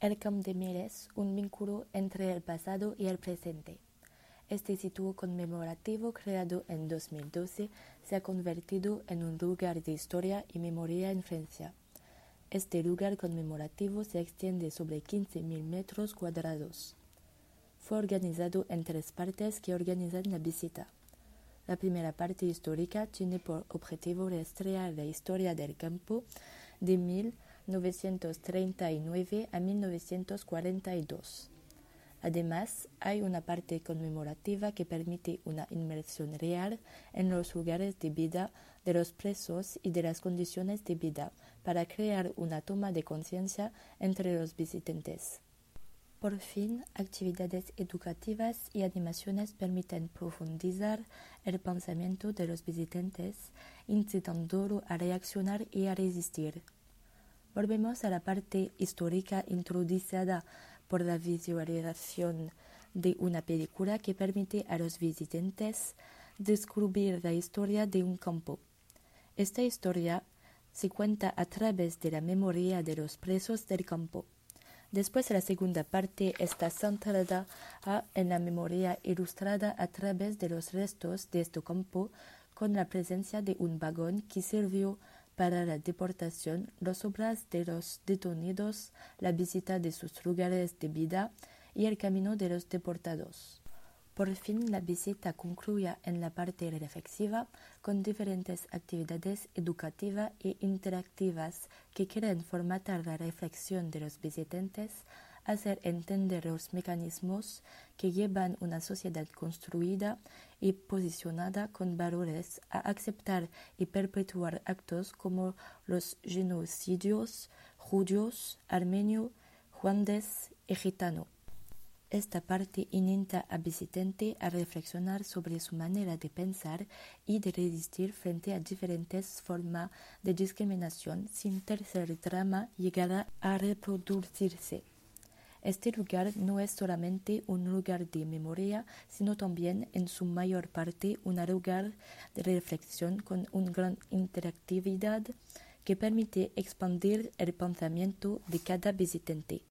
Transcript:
El Camp de Miles, un vínculo entre el pasado y el presente. Este sitio conmemorativo creado en 2012 se ha convertido en un lugar de historia y memoria en Francia. Este lugar conmemorativo se extiende sobre 15.000 metros cuadrados. Fue organizado en tres partes que organizan la visita. La primera parte histórica tiene por objetivo rastrear la historia del campo de 1939 a 1942. Además, hay una parte conmemorativa que permite una inmersión real en los lugares de vida de los presos y de las condiciones de vida para crear una toma de conciencia entre los visitantes. Por fin, actividades educativas y animaciones permiten profundizar el pensamiento de los visitantes, incitándolo a reaccionar y a resistir. Volvemos a la parte histórica introducida por la visualización de una película que permite a los visitantes descubrir la historia de un campo. Esta historia se cuenta a través de la memoria de los presos del campo. Después la segunda parte está centrada en la memoria ilustrada a través de los restos de este campo con la presencia de un vagón que sirvió para la deportación, las obras de los detenidos, la visita de sus lugares de vida y el camino de los deportados. Por fin, la visita concluye en la parte reflexiva con diferentes actividades educativas e interactivas que quieren formatar la reflexión de los visitantes, hacer entender los mecanismos que llevan una sociedad construida y posicionada con valores a aceptar y perpetuar actos como los genocidios judíos, armenio, juandes y gitano. Esta parte insta a visitante a reflexionar sobre su manera de pensar y de resistir frente a diferentes formas de discriminación sin tercer drama llegar a reproducirse. Este lugar no es solamente un lugar de memoria, sino también en su mayor parte un lugar de reflexión con una gran interactividad que permite expandir el pensamiento de cada visitante.